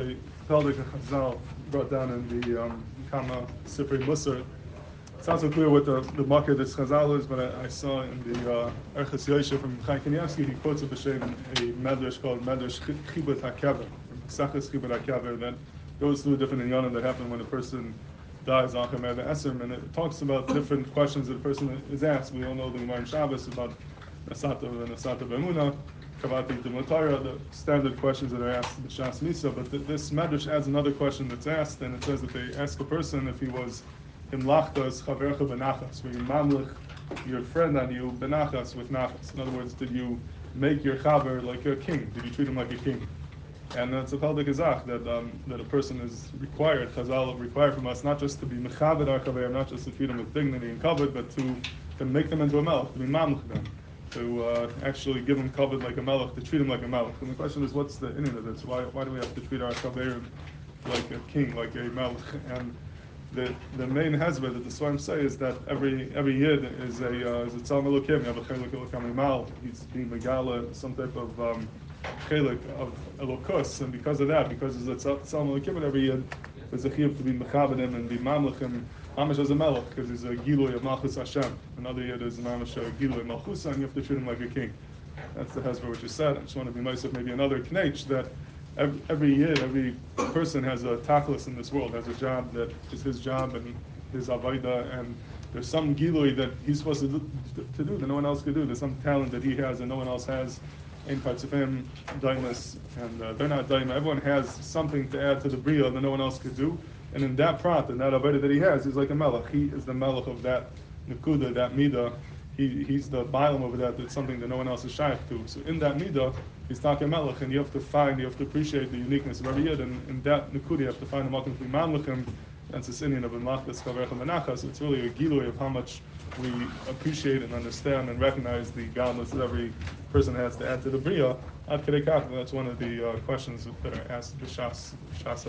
a Peldik Chazal brought down in the um, Kama Sifri Musar. It's not so clear what the, the market this Chazal is, but I, I saw in the uh, Orchos Yosher from Chaim Kanievsky, he quotes a b'shem a medrash called Medrash Chibut HaKever, Ksachas Chibut HaKever, that goes through a different inyanim that happen when a person dies on Chamer Esrim, and it talks about different questions that a person is asked. We all know the Gemara Shabbos about Nasata and Nasata B'emuna, Kavati Dimotara, the standard questions that are asked in Shas Misa, but th- this Medrash adds another question that's asked, and it says that they ask a person if he was Himlachtas Chavercha Benachas, where you mamlich your friend on you Benachas with Nachas. In other words, did you make your Chaver like a king? Did you treat him like a king? And that's a peldik gazach that um, that a person is required, Chazal required from us not just to be mechaved our chaver, not just to treat them with dignity and kavod, but to to make them into a melech, to be mamlech them, to uh, actually give them kavod like a melech, to treat them like a melech. And the question is, what's the inyan of this? Why why do we have to treat our chaver like a king, like a melech? And the the main hasbara that the Swarm say is that every every yid is a uh, is a tzelem Elokim, you have a chelik elokim He's being megala, some type of um, chelik of elokus, and because of that, because it's a tzelem Elokim every yid, there's a chiyuv to be mechabedim and be mamlechim mamish as a melech because he's a giloy of malchus Hashem. Another yid is mamish a giloy malchus, and you have to treat him like a king. That's the hasbara which is said. I just want to be myself maybe another knech that every, every year, every person has a tachlis in this world, has a job that is his job and his avodah, and there's some gilui that he's supposed to do, to do that no one else could do. There's some talent that he has and no one else has. In parts of him, daimus, and uh, they're not daima. Everyone has something to add to the bria that no one else could do. And in that prat, in that avodah that he has, he's like a melech. He is the melech of that nikuda, that midah. He, he's the bialim over that. That's something that no one else is shaykh to. So in that midah, he's talking melech, and you have to find, you have to appreciate the uniqueness of every yid. And in that nikuda, you have to find the be mamlechem. That's this inyan of Malchus Chavercha Menachas. It's really a gilui of how much we appreciate and understand and recognize the gadlus that every person has to add to the Bria. That's one of the uh, questions that are asked the Shas, Shas